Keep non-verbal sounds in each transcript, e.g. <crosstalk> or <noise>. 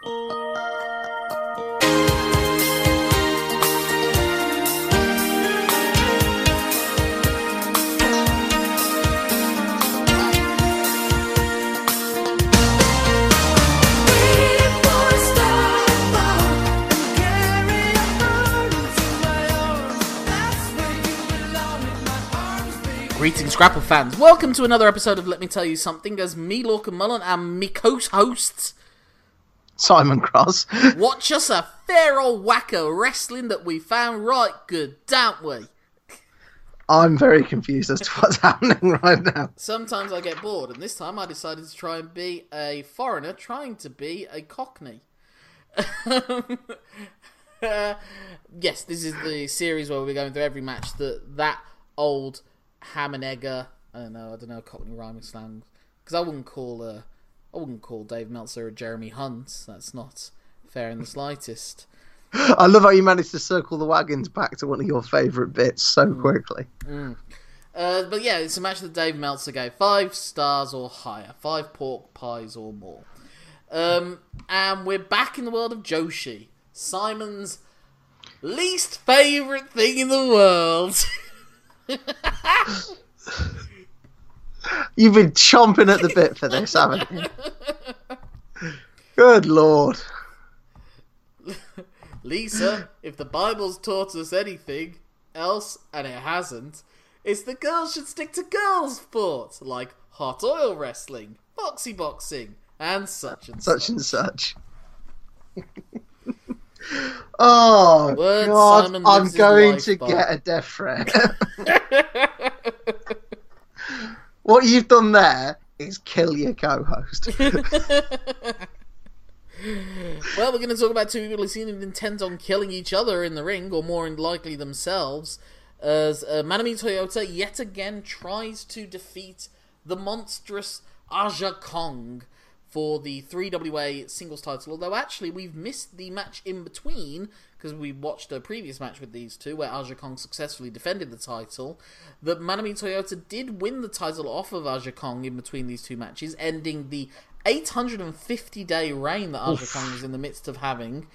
Greetings, Grapple fans. Welcome to another episode of Let Me Tell You Something as me, Lorcan Mullan, and me co-hosts Simon Cross. <laughs> watch us a fair old whacker wrestling that we found right good, don't we? I'm very confused as to what's <laughs> happening right now. Sometimes I get bored, and this time I decided to try and be a foreigner trying to be a cockney. Uh, <laughs> yes, this is the series where we're going through every match that that old ham and egger. I don't know. I don't know Cockney rhyming slang because I wouldn't call uh, I wouldn't call Dave Meltzer a Jeremy Hunt. That's not fair in the slightest. I love how you managed to circle the wagons back to one of your favourite bits so Mm. quickly. Uh, but yeah, it's a match that Dave Meltzer gave five stars or higher, five pork pies or more. Um, and we're back in the world of Joshi, Simon's least favorite thing in the world. <laughs> You've been chomping at the bit for this, haven't you? Good lord. Lisa, if the Bible's taught us anything else, and it hasn't, it's that girls should stick to girls' sports like hot oil wrestling, boxy boxing, and such and such. Such and such. <laughs> oh, Word God. I'm going to get a death threat. <laughs> <laughs> what you've done there is kill your co host. <laughs> <laughs> Well, we're going to talk about two people who seem intent on killing each other in the ring, or more likely themselves, as uh, Manami Toyota yet again tries to defeat the monstrous Aja Kong for the 3WA singles title. Although, actually, we've missed the match in between because we watched a previous match with these two where Aja Kong successfully defended the title. That Manami Toyota did win the title off of Aja Kong in between these two matches, ending the 850 day reign that Aja Kong was in the midst of having.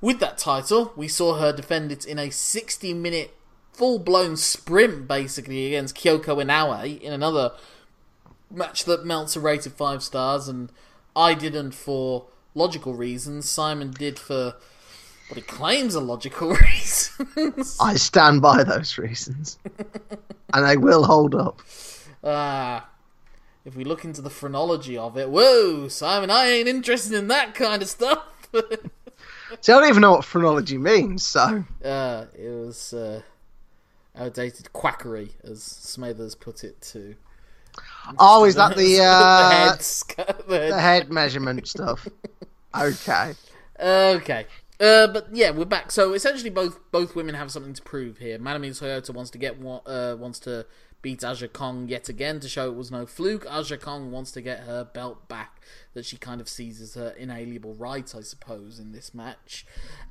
With that title, we saw her defend it in a 60 minute full blown sprint basically against Kyoko Inoue in another match that Meltzer rated 5 stars and I didn't for logical reasons. Simon did for what he claims are logical <laughs> reasons. I stand by those reasons. <laughs> and they will hold up. Ah, if we look into the phrenology of it, whoa, Simon, I ain't interested in that kind of stuff. <laughs> See, I don't even know what phrenology means, so. uh, it was uh, outdated quackery, as Smathers put it to. Oh, is that <laughs> the, uh, the head? sc- the head the head measurement stuff? <laughs> Okay. Okay. Uh, but yeah, we're back. So essentially, both both women have something to prove here. Manami Toyota wants to get one- uh, wants to beat Aja Kong yet again to show it was no fluke. Aja Kong wants to get her belt back that she kind of sees as her inalienable right, I suppose, in this match.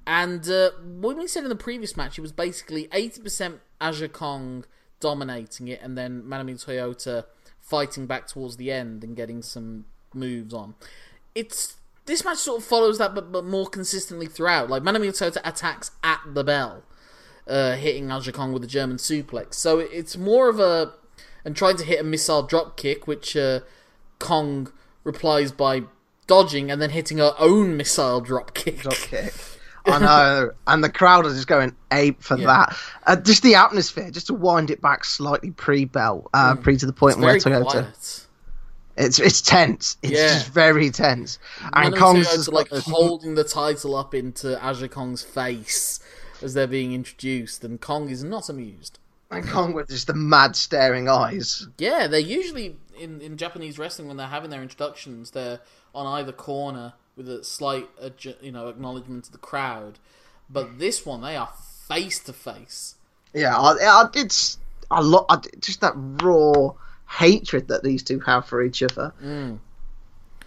And uh, when we said in the previous match, it was basically eighty percent Aja Kong dominating it, and then Manami Toyota fighting back towards the end and getting some moves on. It's this match sort of follows that, but, but more consistently throughout. Like Manami Toyota attacks at the bell, uh, hitting Aja Kong with a German suplex. So it's more of a and trying to hit a missile drop kick, which uh, Kong replies by dodging and then hitting her own missile drop kick. Drop kick. I know, <laughs> and the crowd are just going ape for that. Uh, just the atmosphere, just to wind it back slightly pre-bell, uh, pre to the point where Mm. Very Toyota, quiet. it's it's tense. It's Yeah. just very tense. And Kong's just like holding the title up into Aja Kong's face as they're being introduced, and Kong is not amused. and Kong with just the mad staring eyes. Yeah, they're usually in, in Japanese wrestling when they're having their introductions. They're on either corner with a slight, you know, acknowledgement to the crowd. But this one, they are face to face. Yeah, I, I did. s- I lo- I just that raw hatred that these two have for each other. Mm.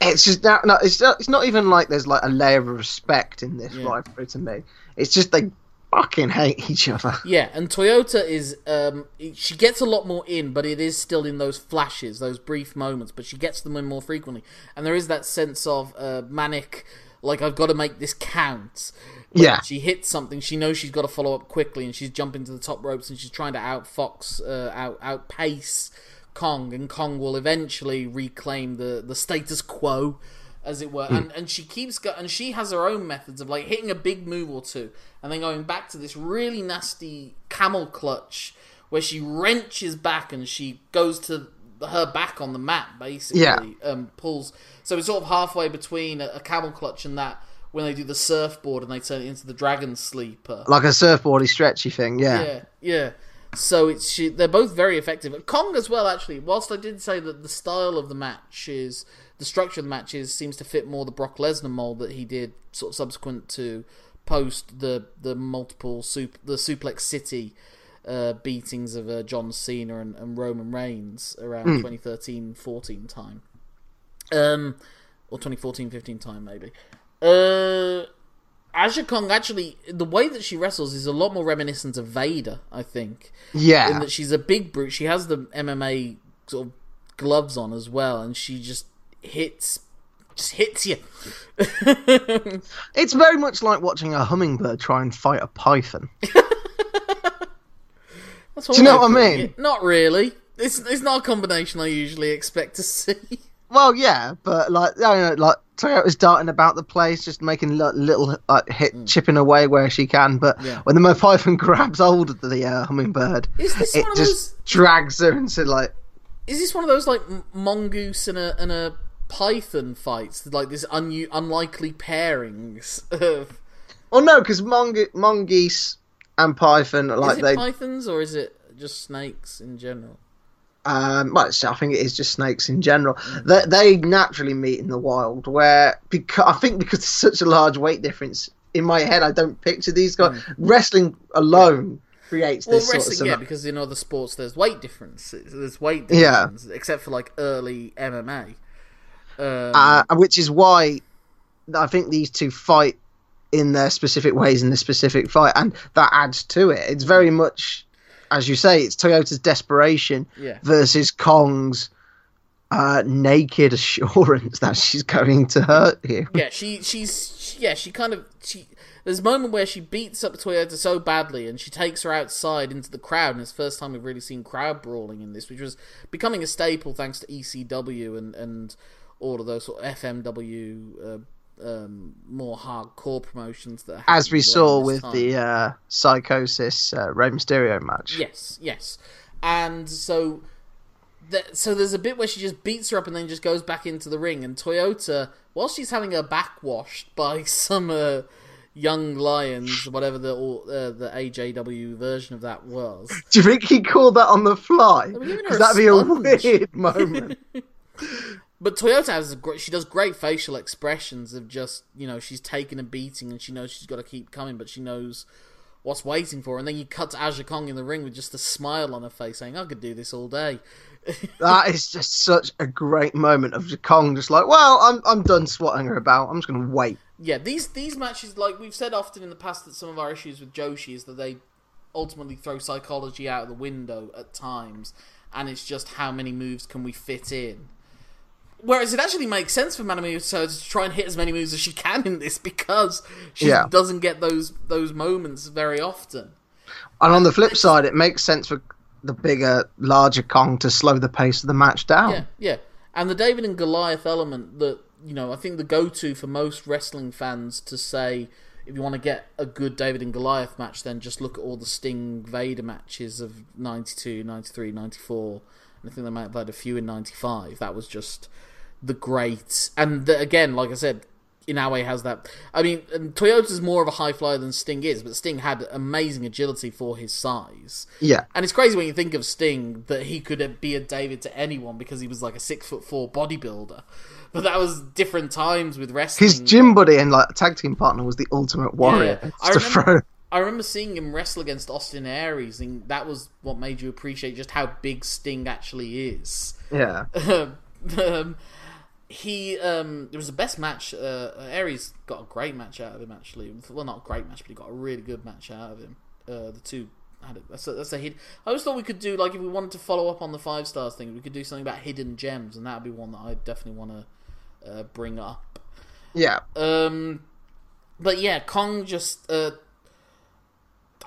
It's just that no, it's not, it's not even like there's like a layer of respect in this Yeah. rivalry to me. It's just they fucking hate each other. Yeah, and Toyota is um she gets a lot more in, but it is still in those flashes, those brief moments, but she gets them in more frequently. And there is that sense of uh, manic like I've got to make this count. Yeah. She hits something. She knows she's got to follow up quickly, and she's jumping to the top ropes, and she's trying to outfox, uh, out outpace Kong, and Kong will eventually reclaim the the status quo, as it were. And and she keeps go- and she has her own methods of like hitting a big move or two, and then going back to this really nasty camel clutch where she wrenches back and she goes to her back on the mat basically. Yeah. Um, pulls so it's sort of halfway between a, a camel clutch and that when they do the surfboard and they turn it into the dragon sleeper. Like a surfboardy, stretchy thing. Yeah. Yeah, yeah. So it's she, they're both very effective. Kong as well, actually. Whilst I did say that the style of the match is the structure of the matches seems to fit more the Brock Lesnar mold that he did sort of subsequent to post the the multiple sup, the Suplex City uh, beatings of uh, John Cena and, and Roman Reigns around 2013-14 time, um, or 2014-15 time maybe. Uh, Aja Kong actually, the way that she wrestles is a lot more reminiscent of Vader, I think. Yeah. In that she's a big brute. She has the MMA sort of gloves on as well, and she just hits, just hits you. It's very much like watching a hummingbird try and fight a python. <laughs> That's Do you know what I put it. mean? Not really. It's it's not a combination I usually expect to <laughs> see. Well, yeah, but like, I don't know, like Toyota's darting about the place, just making li- little like hit, chipping away where she can. But Mm. Yeah. when the Mopython <laughs> grabs hold of the uh, hummingbird, it just those? drags her into like, Is this one of those like mongoose and a and a python fights? Like this un- unlikely pairings. Of, oh no, because mongo- mongoose and python, is like it they, pythons or is it just snakes in general? um, well, I think it is just snakes in general. Mm. They, they naturally meet in the wild, where because I think because it's such a large weight difference. In my head, I don't picture these guys. Wrestling alone creates Mm. Well, this sort of yeah, because in other sports there's weight difference. There's weight Yeah. difference, except for like early MMA. Um, uh, which is why I think these two fight in their specific ways in the specific fight, and that adds to it. It's very much, as you say, it's Toyota's desperation yeah, versus Kong's uh, naked assurance <laughs> that she's going to hurt you. yeah, she she's she, yeah, she kind of she. There's a moment where she beats up Toyota so badly, and she takes her outside into the crowd, and it's the first time we've really seen crowd brawling in this, which was becoming a staple thanks to ECW and and all of those sort of FMW. Uh, um, more hardcore promotions that As we saw with time. the uh, Psicosis uh, Rey Mysterio match. Yes, yes. And so, th- so there's a bit where she just beats her up and then just goes back into the ring. And Toyota, while she's having her back washed by <laughs> some uh, young lions, whatever the uh, the AJW version of that was, <laughs> Do you think he called that on the fly? were giving her a Because that'd be a weird moment. <laughs> but Toyota has a great, she does great facial expressions of just you know she's taken a beating and she knows she's got to keep coming, but she knows what's waiting for her. And then you cut to Aja Kong in the ring with just a smile on her face, saying, "I could do this all day." <laughs> that is just such a great moment of Kong just like, well, I'm I'm done swatting her about. I'm just gonna wait. Yeah, these these matches, like we've said often in the past, that some of our issues with Joshi is that they ultimately throw psychology out of the window at times, and it's just how many moves can we fit in. Whereas it actually makes sense for Manami Uso to try and hit as many moves as she can in this because she Yeah. doesn't get those those moments very often. And on the flip side, it makes sense for the bigger, larger Kong to slow the pace of the match down. Yeah, yeah. And the David and Goliath element that, you know, I think the go to for most wrestling fans to say, if you want to get a good David and Goliath match, then just look at all the Sting Vader matches of 92, 93, 94. And I think they might have had a few in 95. That was just the great. And the, again, like I said, Inoue has that. I mean, and Toyota's more of a high flyer than Sting is, but Sting had amazing agility for his size. Yeah. And it's crazy when you think of Sting that he could be a David to anyone because he was like a six foot four bodybuilder. But that was different times with wrestling. His gym buddy and like tag team partner was the Ultimate Warrior. Yeah, <laughs> I to remember- throw. I remember seeing him wrestle against Austin Aries, and that was what made you appreciate just how big Sting actually is. Yeah. <laughs> um, he um, it was the best match. Uh, Aries got a great match out of him actually. Well, not a great match, but he got a really good match out of him. Uh, the two had it. That's a, that's a hit. I always thought we could do like if we wanted to follow up on the five stars thing, we could do something about hidden gems, and that would be one that I definitely want to uh, bring up. Yeah. Um, but yeah, Kong just. Uh,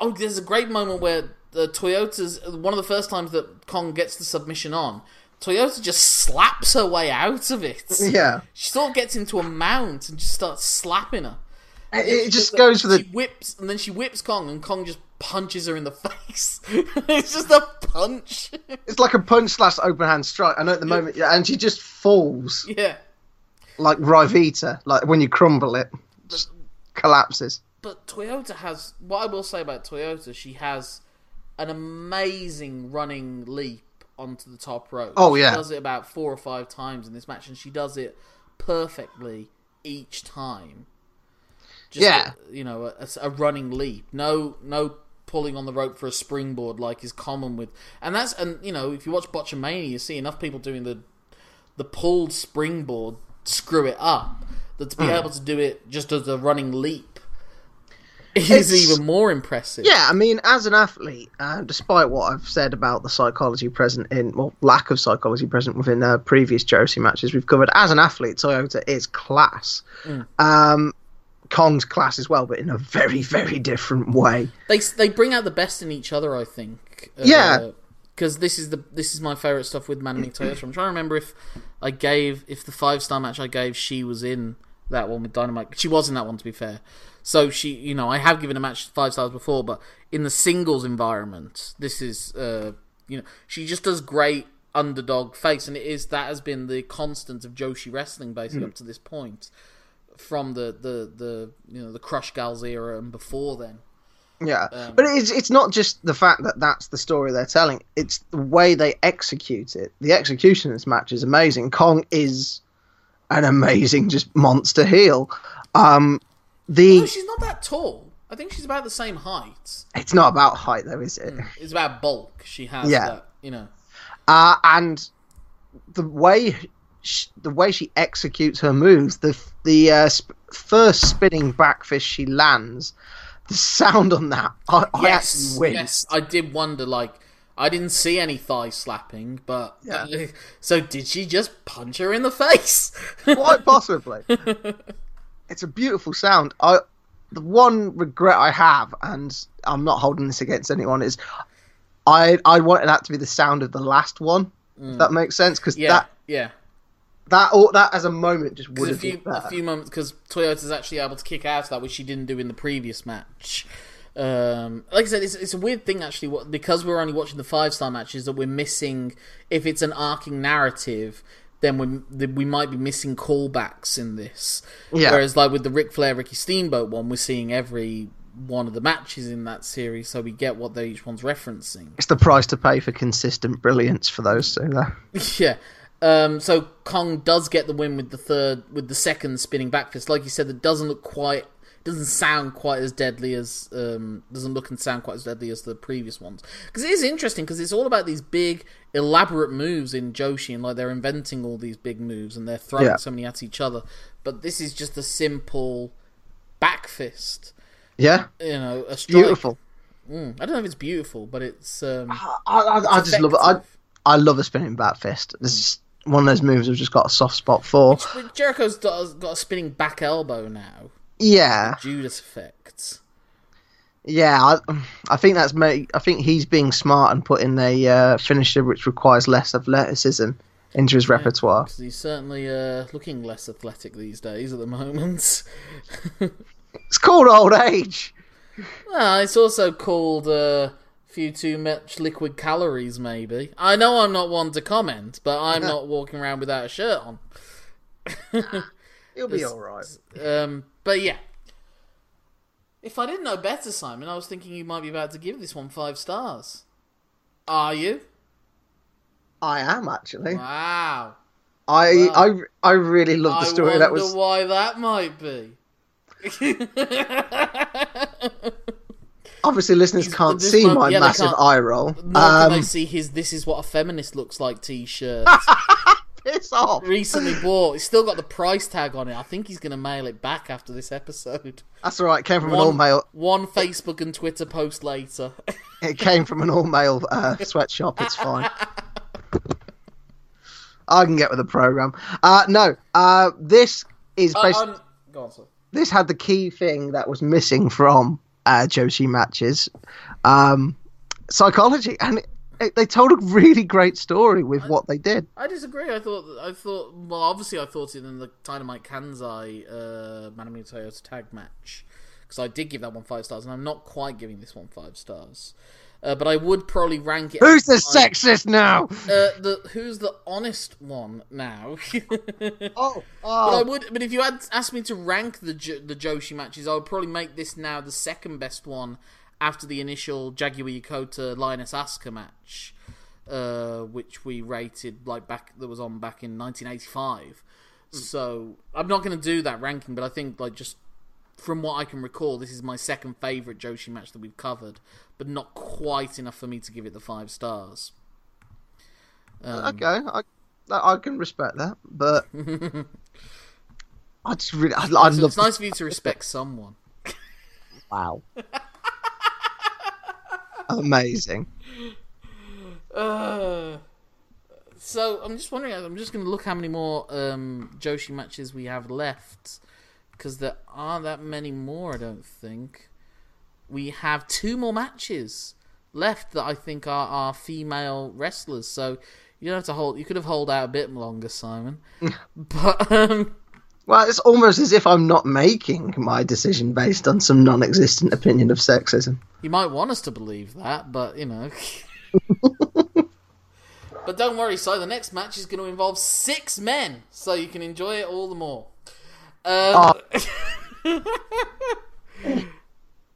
oh, there's a great moment where the Toyota's one of the first times that Kong gets the submission on. Toyota just slaps her way out of it. <laughs> Yeah. She sort of gets into a mount and just starts slapping her. It, it just goes for She the. whips, and then she whips Kong, and Kong just punches her in the <laughs> face. <laughs> it's just a punch. It's like a punch slash open hand strike. I know at the moment, yeah, and she just falls yeah. like Ryvita, like when you crumble it, just collapses. But Toyota has what I will say about Toyota. She has an amazing running leap onto the top rope. Oh, yeah, she does it about four or five times in this match, and she does it perfectly each time. Just Yeah. a, you know, a, a running leap. No, no pulling on the rope for a springboard like is common with, and that's and you know if you watch Botchamania, you see enough people doing the the pulled springboard screw it up. That to be Hmm. able to do it just as a running leap is It's- even more impressive. Yeah, I mean, as an athlete, uh, despite what I've said about the psychology present in, well, lack of psychology present within uh, previous Joshi matches we've covered, as an athlete, Toyota is class. Um, Kong's class as well, but in a very, very different way. They they bring out the best in each other. I think. Uh, Yeah. Because this is the this is my favorite stuff with Manami Toyota. I'm trying to remember if I gave if the five star match I gave she was in that one with Dynamite. She was in that one to be fair. So she, you know, I have given a match five stars before, but in the singles environment, this is, uh, you know, she just does great underdog face, and it is that has been the constant of Joshi wrestling basically up to this point, from the the the you know the Crush Gals era and before then. Yeah, Um, but it's it's not just the fact that that's the story they're telling; it's the way they execute it. The execution of this match is amazing. Kong is an amazing, just monster heel. Um, the No, she's not that tall. I think she's about the same height. it's not about height though, is it? It's about bulk. She has Yeah. that, you know. Uh, and the way sh the way she executes her moves, the the uh, sp- first spinning back fist she lands, the sound on that, I, I Yes, yes. I did wonder, like, I didn't see any thigh slapping, but Yeah. <laughs> so did she just punch her in the face? Quite possibly. <laughs> it's a beautiful sound. I the one regret I have, and I'm not holding this against anyone, is I I wanted that to be the sound of the last one. If that makes sense, because yeah, that yeah. that or that as a moment just would Because a have few been a few moments because Toyota's actually able to kick out of that, which she didn't do in the previous match. Um, like I said, it's, it's a weird thing actually. What because we're only watching the five star matches that we're missing. If it's an arcing narrative, then we we might be missing callbacks in this. Yeah. Whereas like with the Ric Flair Ricky Steamboat one, we're seeing every one of the matches in that series, so we get what they each one's referencing. It's the price to pay for consistent brilliance for those two. Though. <laughs> Yeah. Um, so Kong does get the win with the third, with the second spinning back fist. Like you said, it doesn't look quite, doesn't sound quite as deadly as, um, doesn't look and sound quite as deadly as the previous ones. Because it is interesting because it's all about these big, elaborate moves in Joshi, and like they're inventing all these big moves and they're throwing Yeah. so many at each other. But this is just a simple back fist. Yeah, You know, a strike. beautiful. Mm, I don't know if it's beautiful, but it's. Um, I, I, I just love it. I. I love a spinning back fist. This is one of those moves I've just got a soft spot for. But Jericho's got, got a spinning back elbow now. Yeah, Judas effect. Yeah. I, I think that's ma- I think he's being smart and putting a uh, finisher which requires less athleticism into his repertoire. 'Cause he's certainly uh, looking less athletic these days at the <laughs> moment. It's called old age. well, it's also called uh, few too much liquid calories, maybe. I know I'm not one to comment, but I'm not walking around without a shirt on. He'll be <laughs> all right. Um, but yeah. If I didn't know better, Simon, I was thinking you might be about to give this one five stars. Are you? I am actually. Wow. I Wow. I I really love the I story. wonder That was why that might be. <laughs> obviously listeners He's- can't see month- my yeah, massive eye roll. Nor can they Um, see his "This is what a feminist looks like" T-shirt. <laughs> piss off. Recently bought. It's still got the price tag on it. I think he's going to mail it back after this episode. That's all right. It came from an all male. One Facebook and Twitter post later. <laughs> It came from an all male uh, <laughs> sweatshop. It's fine. I can get with the program. Uh, no, uh, this is I, basically. Go on, sir. this had the key thing that was missing from uh, Joshi matches, um, psychology, and they told a really great story with what they did. I disagree. I thought, I thought, well, obviously, I thought it in the Dynamite Kansai uh, Manami Toyota tag match because I did give that one five stars, and I'm not quite giving this one five stars. Uh, but I would probably rank it. Who's the sexist now? Uh, the who's the honest one now? <laughs> Oh, But I oh. would, but if you had asked me to rank the the Joshi matches, I would probably make this now the second best one after the initial Jaguar Yokota Lioness Asuka match, uh, which we rated like back that was on back in 1985. So I'm not going to do that ranking, but I think like just from what I can recall, this is my second favorite Joshi match that we've covered, but not quite enough for me to give it the five stars. Um, okay, I, I can respect that, but <laughs> I just really, I, I so love. it's nice for you to respect someone. Wow, <laughs> amazing. Uh, so I'm just wondering. I'm just going to look how many more um, Joshi matches we have left, because there aren't that many more. I don't think we have two more matches left that I think are are female wrestlers. So you don't have to hold. You could have hold out a bit longer, Simon. <laughs> but um, Well, it's almost as if I'm not making my decision based on some non-existent opinion of sexism. You might want us to believe that, but you know. <laughs> but don't worry, so the next match is going to involve six men, so you can enjoy it all the more. Um, <laughs>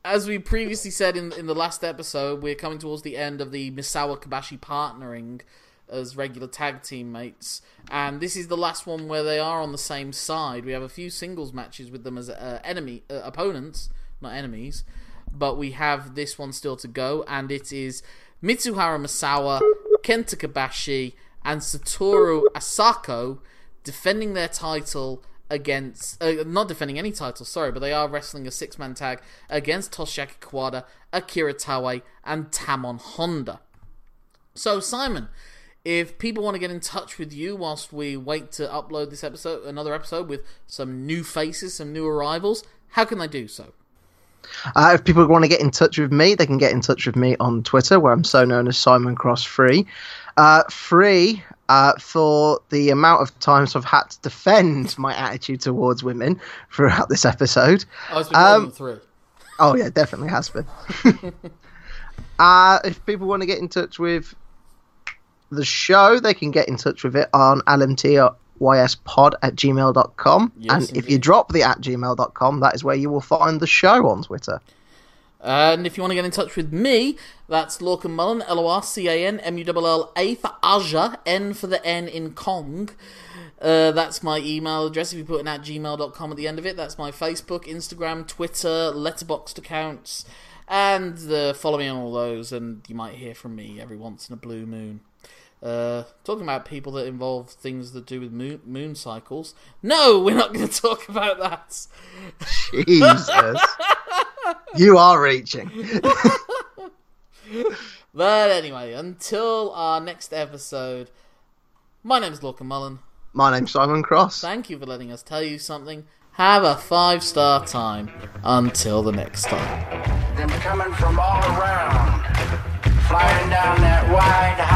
as we previously said in in the last episode, we're coming towards the end of the Misawa Kobashi partnering as regular tag teammates, and this is the last one where they are on the same side. We have a few singles matches with them as uh, enemy uh, opponents, not enemies, but we have this one still to go, and it is Mitsuharu Misawa, Kenta Kobashi, and Satoru Asako defending their title against uh, not defending any title, sorry, but they are wrestling a six man tag against Toshiaki Kawada, Akira Taue, and Tamon Honda. So Simon, if people want to get in touch with you whilst we wait to upload this episode, another episode with some new faces, some new arrivals, how can they do so? Uh, if people want to get in touch with me, they can get in touch with me on Twitter, where I'm so known as Simon Cross Free. Uh, free uh, for the amount of times I've had to defend my attitude towards women throughout this episode. Oh, it's been Um. Oh yeah, definitely has been. <laughs> uh, if people want to get in touch with the show, they can get in touch with it on lmtyspod at gmail.com. Yes, and if you drop the at gmail.com, that is where you will find the show on Twitter. And if you want to get in touch with me, that's Lorcan Mullan, L O R C A N M U L L A for Aja, N for the N in Kong. Uh, that's my email address if you put an at gmail.com at the end of it. That's my Facebook, Instagram, Twitter, letterboxd accounts. And uh, follow me on all those, and you might hear from me every once in a blue moon. Uh, talking about people that involve things that do with moon, moon cycles. No, we're not going to talk about that. Jesus. <laughs> you are reaching. <laughs> But anyway, until our next episode, my name's Lorcan Mullan. My name's Simon Cross. Thank you for letting us tell you something. Have a five star time. Until the next time. Them coming from all around, flying down that wide